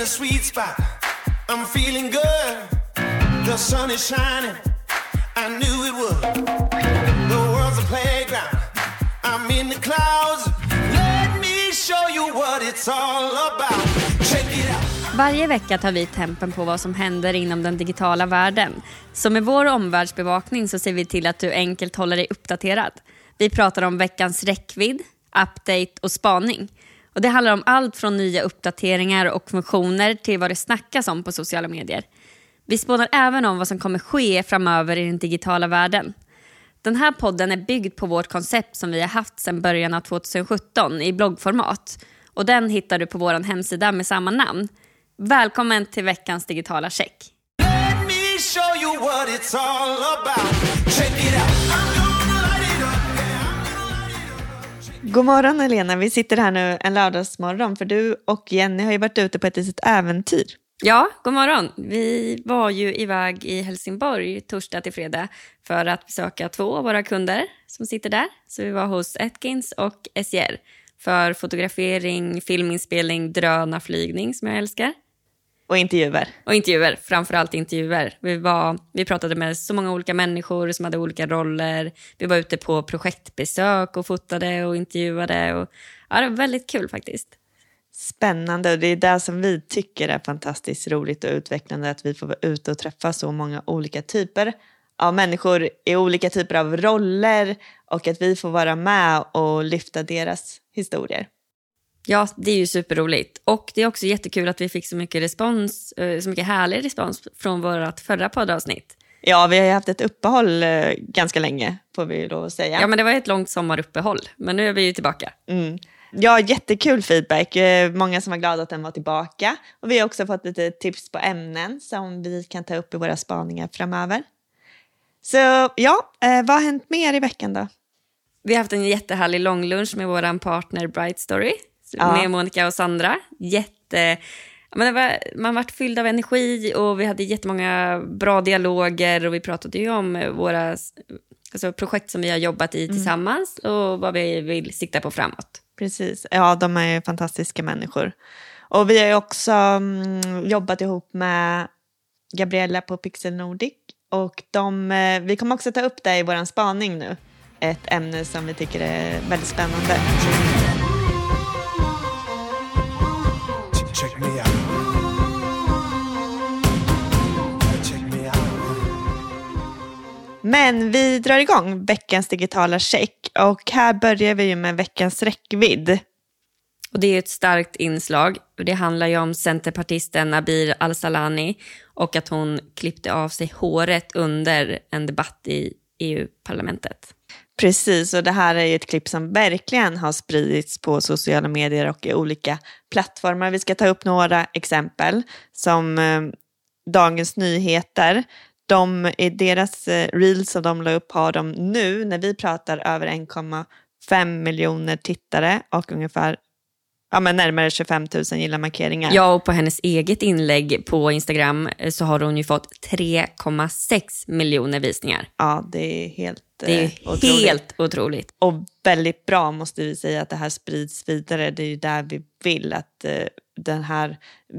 in a sweet spot. I'm feeling good. The sun is shining. I knew it would. The world's a playground. I'm in the clouds. Let me show you what it's all about. Check it out. Varje vecka tar vi tempen på vad som händer inom den digitala världen. Så med vår omvärldsbevakning så ser vi till att du enkelt håller dig uppdaterad. Vi pratar om veckans räckvidd, update och spaning. Och Det handlar om allt från nya uppdateringar och funktioner till vad det snackas om på sociala medier. Vi spånar även om vad som kommer ske framöver i den digitala världen. Den här podden är byggd på vårt koncept som vi har haft sedan början av 2017 i bloggformat. Och Den hittar du på vår hemsida med samma namn. Välkommen till veckans digitala check. Let me show you what it's all about. God morgon Helena, vi sitter här nu en lördagsmorgon för du och Jenny har ju varit ute på ett litet äventyr. Ja, god morgon. Vi var ju iväg i Helsingborg torsdag till fredag för att besöka två av våra kunder som sitter där. Så vi var hos Atkins och SJR för fotografering, filminspelning, drönarflygning som jag älskar. Och intervjuer. Och intervjuer, framförallt intervjuer. Vi, var, vi pratade med så många olika människor som hade olika roller. Vi var ute på projektbesök och fotade och intervjuade. Och, ja, det var väldigt kul faktiskt. Spännande och det är det som vi tycker är fantastiskt roligt och utvecklande att vi får vara ute och träffa så många olika typer av människor i olika typer av roller och att vi får vara med och lyfta deras historier. Ja, det är ju superroligt. Och det är också jättekul att vi fick så mycket respons, eh, så mycket härlig respons från vårt förra poddavsnitt. Ja, vi har ju haft ett uppehåll eh, ganska länge får vi att säga. Ja, men det var ett långt sommaruppehåll, men nu är vi ju tillbaka. Mm. Ja, jättekul feedback. Eh, Många som var glada att den var tillbaka. Och vi har också fått lite tips på ämnen som vi kan ta upp i våra spaningar framöver. Så ja, vad har hänt mer i veckan då? Vi har haft en jättehärlig långlunch med vår partner Bright Story, Ja. med Monica och Sandra. Jätte... Men det var, man vart fylld av energi och vi hade jättemånga bra dialoger och vi pratade ju om våra alltså, projekt som vi har jobbat i tillsammans och vad vi vill sikta på framåt. Precis, ja de är ju fantastiska människor. Och vi har ju också mm, jobbat ihop med Gabriella på Pixel Nordic. Och de, eh, vi kommer också ta upp det i vår spaning nu. Ett ämne som vi tycker är väldigt spännande. Check me out. Men vi drar igång veckans digitala check. Och här börjar vi ju med veckans räckvidd. Och Det är ett starkt inslag. Det handlar ju om centerpartisten Nabir Al-Salani och att hon klippte av sig håret under en debatt i EU-parlamentet. Precis, och det här är ju ett klipp som verkligen har spridits på sociala medier och i olika plattformar. Vi ska ta upp några exempel som eh, Dagens Nyheter. De, I deras eh, reels som de la upp har de nu, när vi pratar, över 1,5 miljoner tittare och ungefär ja, men närmare 25 000 gilla-markeringar. Ja, och på hennes eget inlägg på Instagram eh, så har hon ju fått 3,6 miljoner visningar. Ja, det är helt Det är otroligt. helt otroligt. Och väldigt bra måste vi säga att det här sprids vidare. Det är ju där vi vill att eh, den här...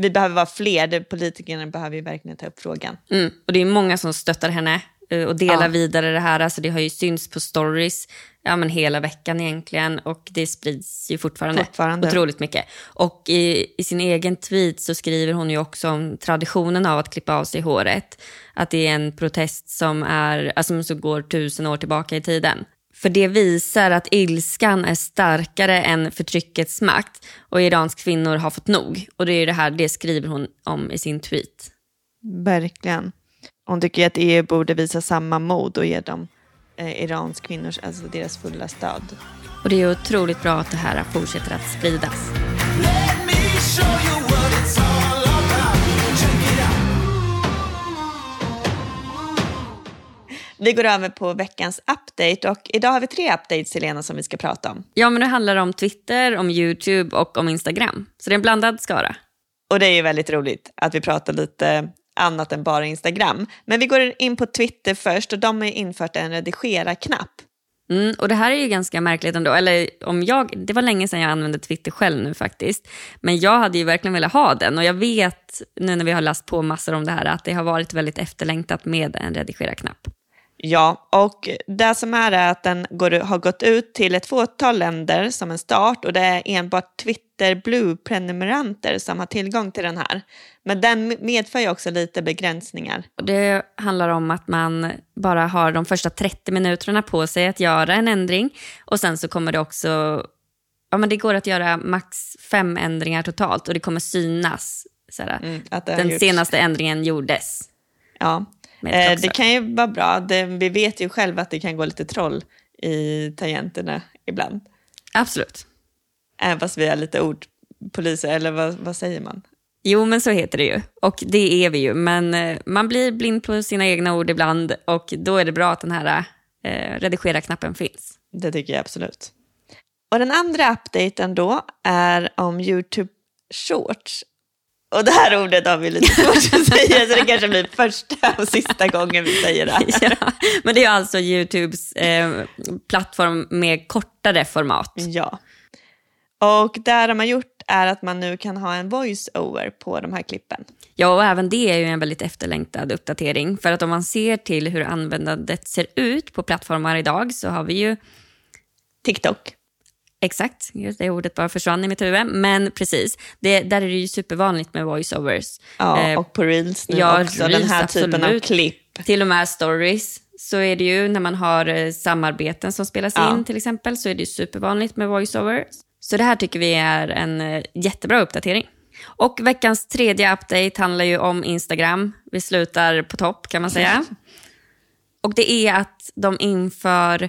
Vi behöver vara fler. Det, politikerna behöver ju verkligen ta upp frågan. Mm. Och det är många som stöttar henne eh, och delar Ja. vidare det här. Alltså det har ju synts på stories ja, men hela veckan egentligen och det sprids ju fortfarande, Fortfarande. otroligt mycket. Och i, i sin egen tweet så skriver hon ju också om traditionen av att klippa av sig håret. Att det är en protest som, är, alltså, som går tusen år tillbaka i tiden. För det visar att ilskan är starkare än förtryckets makt och iransk kvinnor har fått nog. Och det är ju det här, det skriver hon om i sin tweet. Verkligen. Hon tycker att EU borde visa samma mod och ge dem eh, Irans kvinnors, alltså deras fulla stöd. Och det är otroligt bra att det här fortsätter att spridas. Vi går över på veckans update och idag har vi tre updates Helena som vi ska prata om. Ja, men det handlar om Twitter, om YouTube och om Instagram. Så det är en blandad skara. Och det är ju väldigt roligt att vi pratar lite annat än bara Instagram. Men vi går in på Twitter först och de har infört en redigera-knapp. Mm, och det här är ju ganska märkligt ändå. Eller om jag, det var länge sedan jag använde Twitter själv nu faktiskt. Men jag hade ju verkligen velat ha den och jag vet nu när vi har läst på massor om det här att det har varit väldigt efterlängtat med en redigera-knapp. Ja, och det som är är att den går, har gått ut till ett fåtal länder som en start och det är enbart Twitter Blue-prenumeranter som har tillgång till den här. Men den medför ju också lite begränsningar. Det handlar om att man bara har de första 30 minuterna på sig att göra en ändring och sen så kommer det också, ja men det går att göra max fem ändringar totalt och det kommer synas. Såhär, mm, den gjorts. senaste ändringen gjordes. Ja, Eh, det kan ju vara bra. Det, vi vet ju själva att det kan gå lite troll i tangenterna ibland. Absolut. Även fast vi är lite ordpoliser, eller vad, vad säger man? Jo, men så heter det ju. Och det är vi ju. Men eh, man blir blind på sina egna ord ibland och då är det bra att den här eh, redigera-knappen finns. Det tycker jag absolut. Och den andra updaten då är om YouTube Shorts. Och det här ordet har vi lite svårt att säga, så det kanske blir första och sista gången vi säger det. Ja, men det är alltså YouTubes eh, plattform med kortare format. Ja. Och det de har gjort är att man nu kan ha en voice-over på de här klippen. Ja, och även det är ju en väldigt efterlängtad uppdatering. För att om man ser till hur användandet ser ut på plattformar idag så har vi ju TikTok. Exakt, just det ordet bara försvann i mitt huvud. Men precis, det, där är det ju supervanligt med voiceovers. Ja, eh, och på reels nu ja, också, reels, den här absolut. typen av klipp. Till och med stories så är det ju när man har eh, samarbeten som spelas ja. in till exempel så är det ju supervanligt med voiceovers. Så det här tycker vi är en eh, jättebra uppdatering. Och veckans tredje update handlar ju om Instagram. Vi slutar på topp kan man säga. Och det är att de inför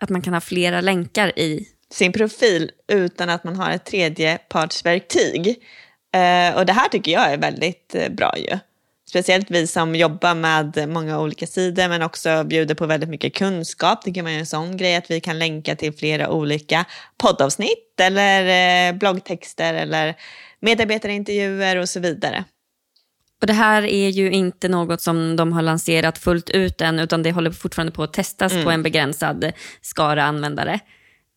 att man kan ha flera länkar i sin profil utan att man har ett tredjepartsverktyg. Eh, och det här tycker jag är väldigt eh, bra ju. Speciellt vi som jobbar med många olika sidor men också bjuder på väldigt mycket kunskap. Det kan vara en sån grej att vi kan länka till flera olika poddavsnitt eller eh, bloggtexter eller medarbetarintervjuer och så vidare. Och Det här är ju inte något som de har lanserat fullt ut än utan det håller fortfarande på att testas mm. på en begränsad skara användare.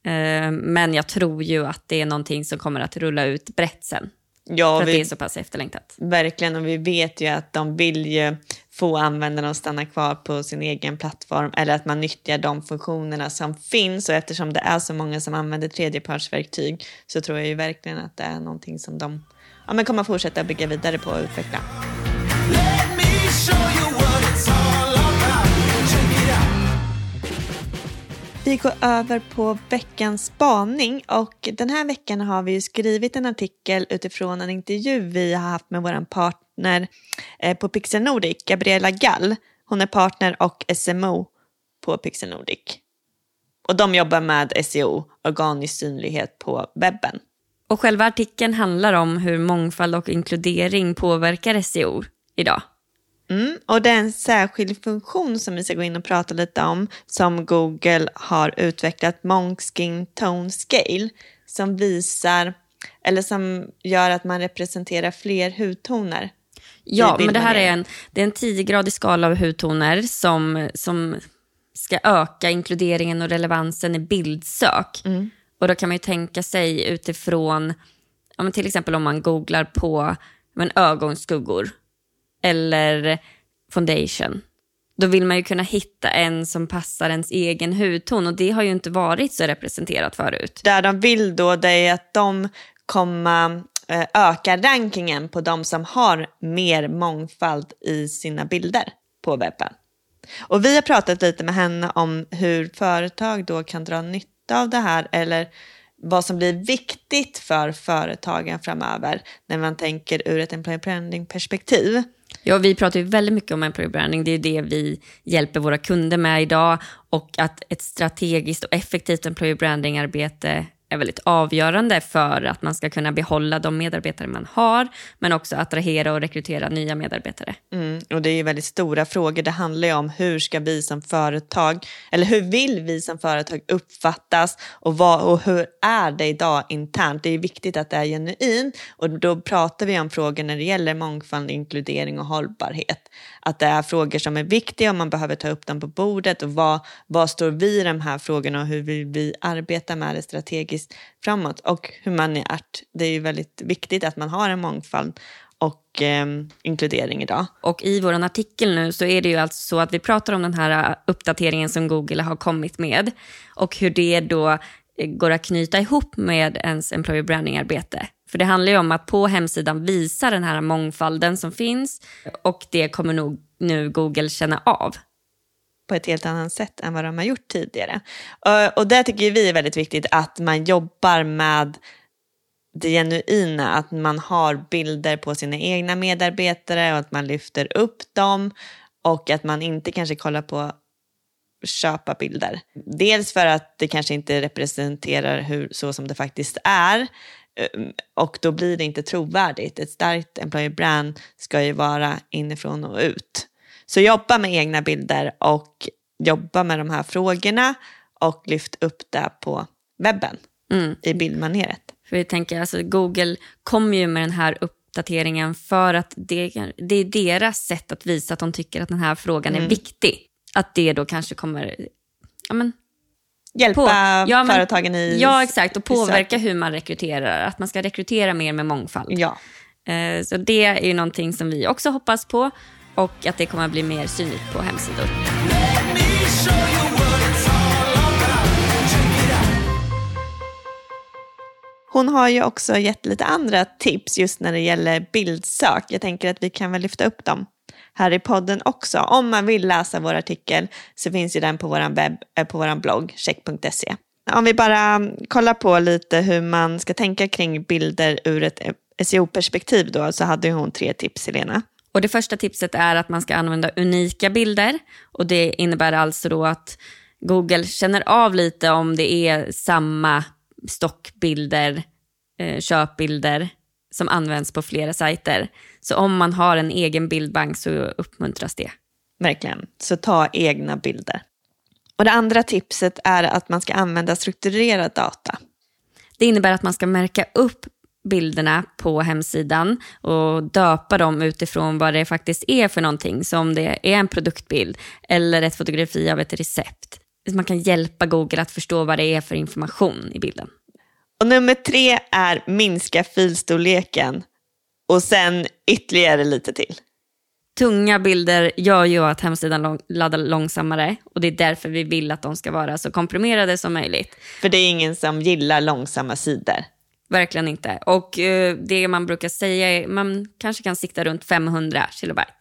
Eh, men jag tror ju att det är någonting som kommer att rulla ut brett sen. Ja, för att vi, det är så pass efterlängtat. Verkligen, och vi vet ju att de vill ju få användarna att stanna kvar på sin egen plattform eller att man nyttjar de funktionerna som finns och eftersom det är så många som använder tredjepartsverktyg så tror jag ju verkligen att det är någonting som de ja, men kommer fortsätta bygga vidare på och utveckla. Vi går över på veckans spaning och den här veckan har vi skrivit en artikel utifrån en intervju vi har haft med vår partner eh, på Pixel Nordic, Gabriella Gall. Hon är partner och SMO på Pixel Nordic. Och de jobbar med SEO, organisk synlighet på webben. Och själva artikeln handlar om hur mångfald och inkludering påverkar SEO idag. Mm, och det är en särskild funktion som vi ska gå in och prata lite om som Google har utvecklat, Monkskin Tone Scale, som visar eller som gör att man representerar fler hudtoner. Ja, men det här är en, det är en 10-gradig skala av hudtoner som, som ska öka inkluderingen och relevansen i bildsök. Mm. Och då kan man ju tänka sig utifrån, ja, till exempel om man googlar på men, ögonskuggor eller foundation. Då vill man ju kunna hitta en som passar ens egen hudton och det har ju inte varit så representerat förut. Där de vill då det är att de kommer eh, öka rankingen på de som har mer mångfald i sina bilder på webben. Och vi har pratat lite med henne om hur företag då kan dra nytta av det här eller vad som blir viktigt för företagen framöver när man tänker ur ett employer branding perspektiv. Ja, vi pratar ju väldigt mycket om employer branding. Det är det vi hjälper våra kunder med idag. Och att ett strategiskt och effektivt employer branding-arbete är väldigt avgörande för att man ska kunna behålla de medarbetare man har, men också attrahera och rekrytera nya medarbetare. Mm, och det är ju väldigt stora frågor. Det handlar ju om hur ska vi som företag, eller hur vill vi som företag uppfattas och, vad, och hur är det idag internt? Det är viktigt att det är genuint och då pratar vi om frågor när det gäller mångfald, inkludering och hållbarhet. Att det är frågor som är viktiga och man behöver ta upp dem på bordet och vad, vad står vi i de här frågorna och hur vill vi arbeta med det strategiskt framåt? Och humaniärt. det är ju väldigt viktigt att man har en mångfald och eh, inkludering idag. Och i vår artikel nu så är det ju alltså så att vi pratar om den här äh, uppdateringen som Google har kommit med och hur det då eh, går att knyta ihop med ens employer branding-arbete. För det handlar ju om att på hemsidan visa den här mångfalden som finns och det kommer nog nu Google känna av på ett helt annat sätt än vad de har gjort tidigare. Eh, och det tycker vi är väldigt viktigt att man jobbar med det genuina, att man har bilder på sina egna medarbetare och att man lyfter upp dem och att man inte kanske kollar på köpa bilder. Dels för att det kanske inte representerar hur, så som det faktiskt är och då blir det inte trovärdigt. Ett starkt employer brand ska ju vara inifrån och ut. Så jobba med egna bilder och jobba med de här frågorna och lyft upp det på webben mm. i bildmaneret. För jag tänker, alltså Google kommer ju med den här uppdateringen för att det, det är deras sätt att visa att de tycker att den här frågan mm. är viktig. Att det då kanske kommer ja, men, hjälpa ja, men, företagen i... Ja, exakt. Och påverka hur man rekryterar. Att man ska rekrytera mer med mångfald. Ja. Eh, så det är ju någonting som vi också hoppas på och att det kommer att bli mer synligt på hemsidor. Hon har ju också gett lite andra tips just när det gäller bildsök. Jag tänker att vi kan väl lyfta upp dem här i podden också. Om man vill läsa vår artikel så finns ju den på vår webb, eh, på vår blogg, check.se. Om vi bara mm, kollar på lite hur man ska tänka kring bilder ur ett e-, SEO-perspektiv då, så hade hon tre tips, Helena. Och det första tipset är att man ska använda unika bilder. Och det innebär alltså då att Google känner av lite om det är samma stockbilder, eh, köpbilder som används på flera sajter. Så om man har en egen bildbank så uppmuntras det. Verkligen, så ta egna bilder. Och det andra tipset är att man ska använda strukturerad data. Det innebär att man ska märka upp bilderna på hemsidan och döpa dem utifrån vad det faktiskt är för någonting. Så om det är en produktbild eller ett fotografi av ett recept. Man kan hjälpa Google att förstå vad det är för information i bilden. Och nummer tre är minska filstorleken och sen ytterligare lite till. Tunga bilder gör ju att hemsidan laddar långsammare och det är därför vi vill att de ska vara så komprimerade som möjligt. För det är ingen som gillar långsamma sidor. Verkligen inte. Och uh, det man brukar säga är man kanske kan sikta runt 500 kilobyte.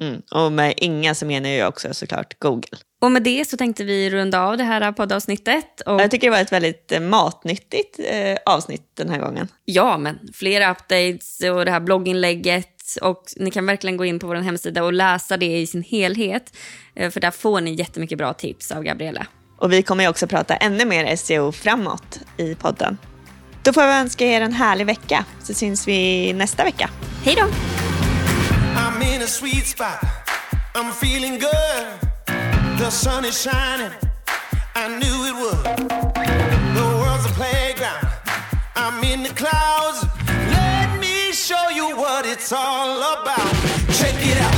Mm. Och med inga så menar jag också såklart Google. Och med det så tänkte vi runda av det här poddavsnittet. Och... Jag tycker det var ett väldigt eh, matnyttigt eh, avsnitt den här gången. Ja, men flera updates och det här blogginlägget. Och ni kan verkligen gå in på vår hemsida och läsa det i sin helhet. Eh, för där får ni jättemycket bra tips av Gabriella. Och vi kommer ju också prata ännu mer SEO framåt i podden. Då får vi önska er en härlig vecka, så syns vi nästa vecka. Hej då! The sun is shining, I knew it would. The world's a playground, I'm in the clouds. Let me show you what it's all about. Check it out.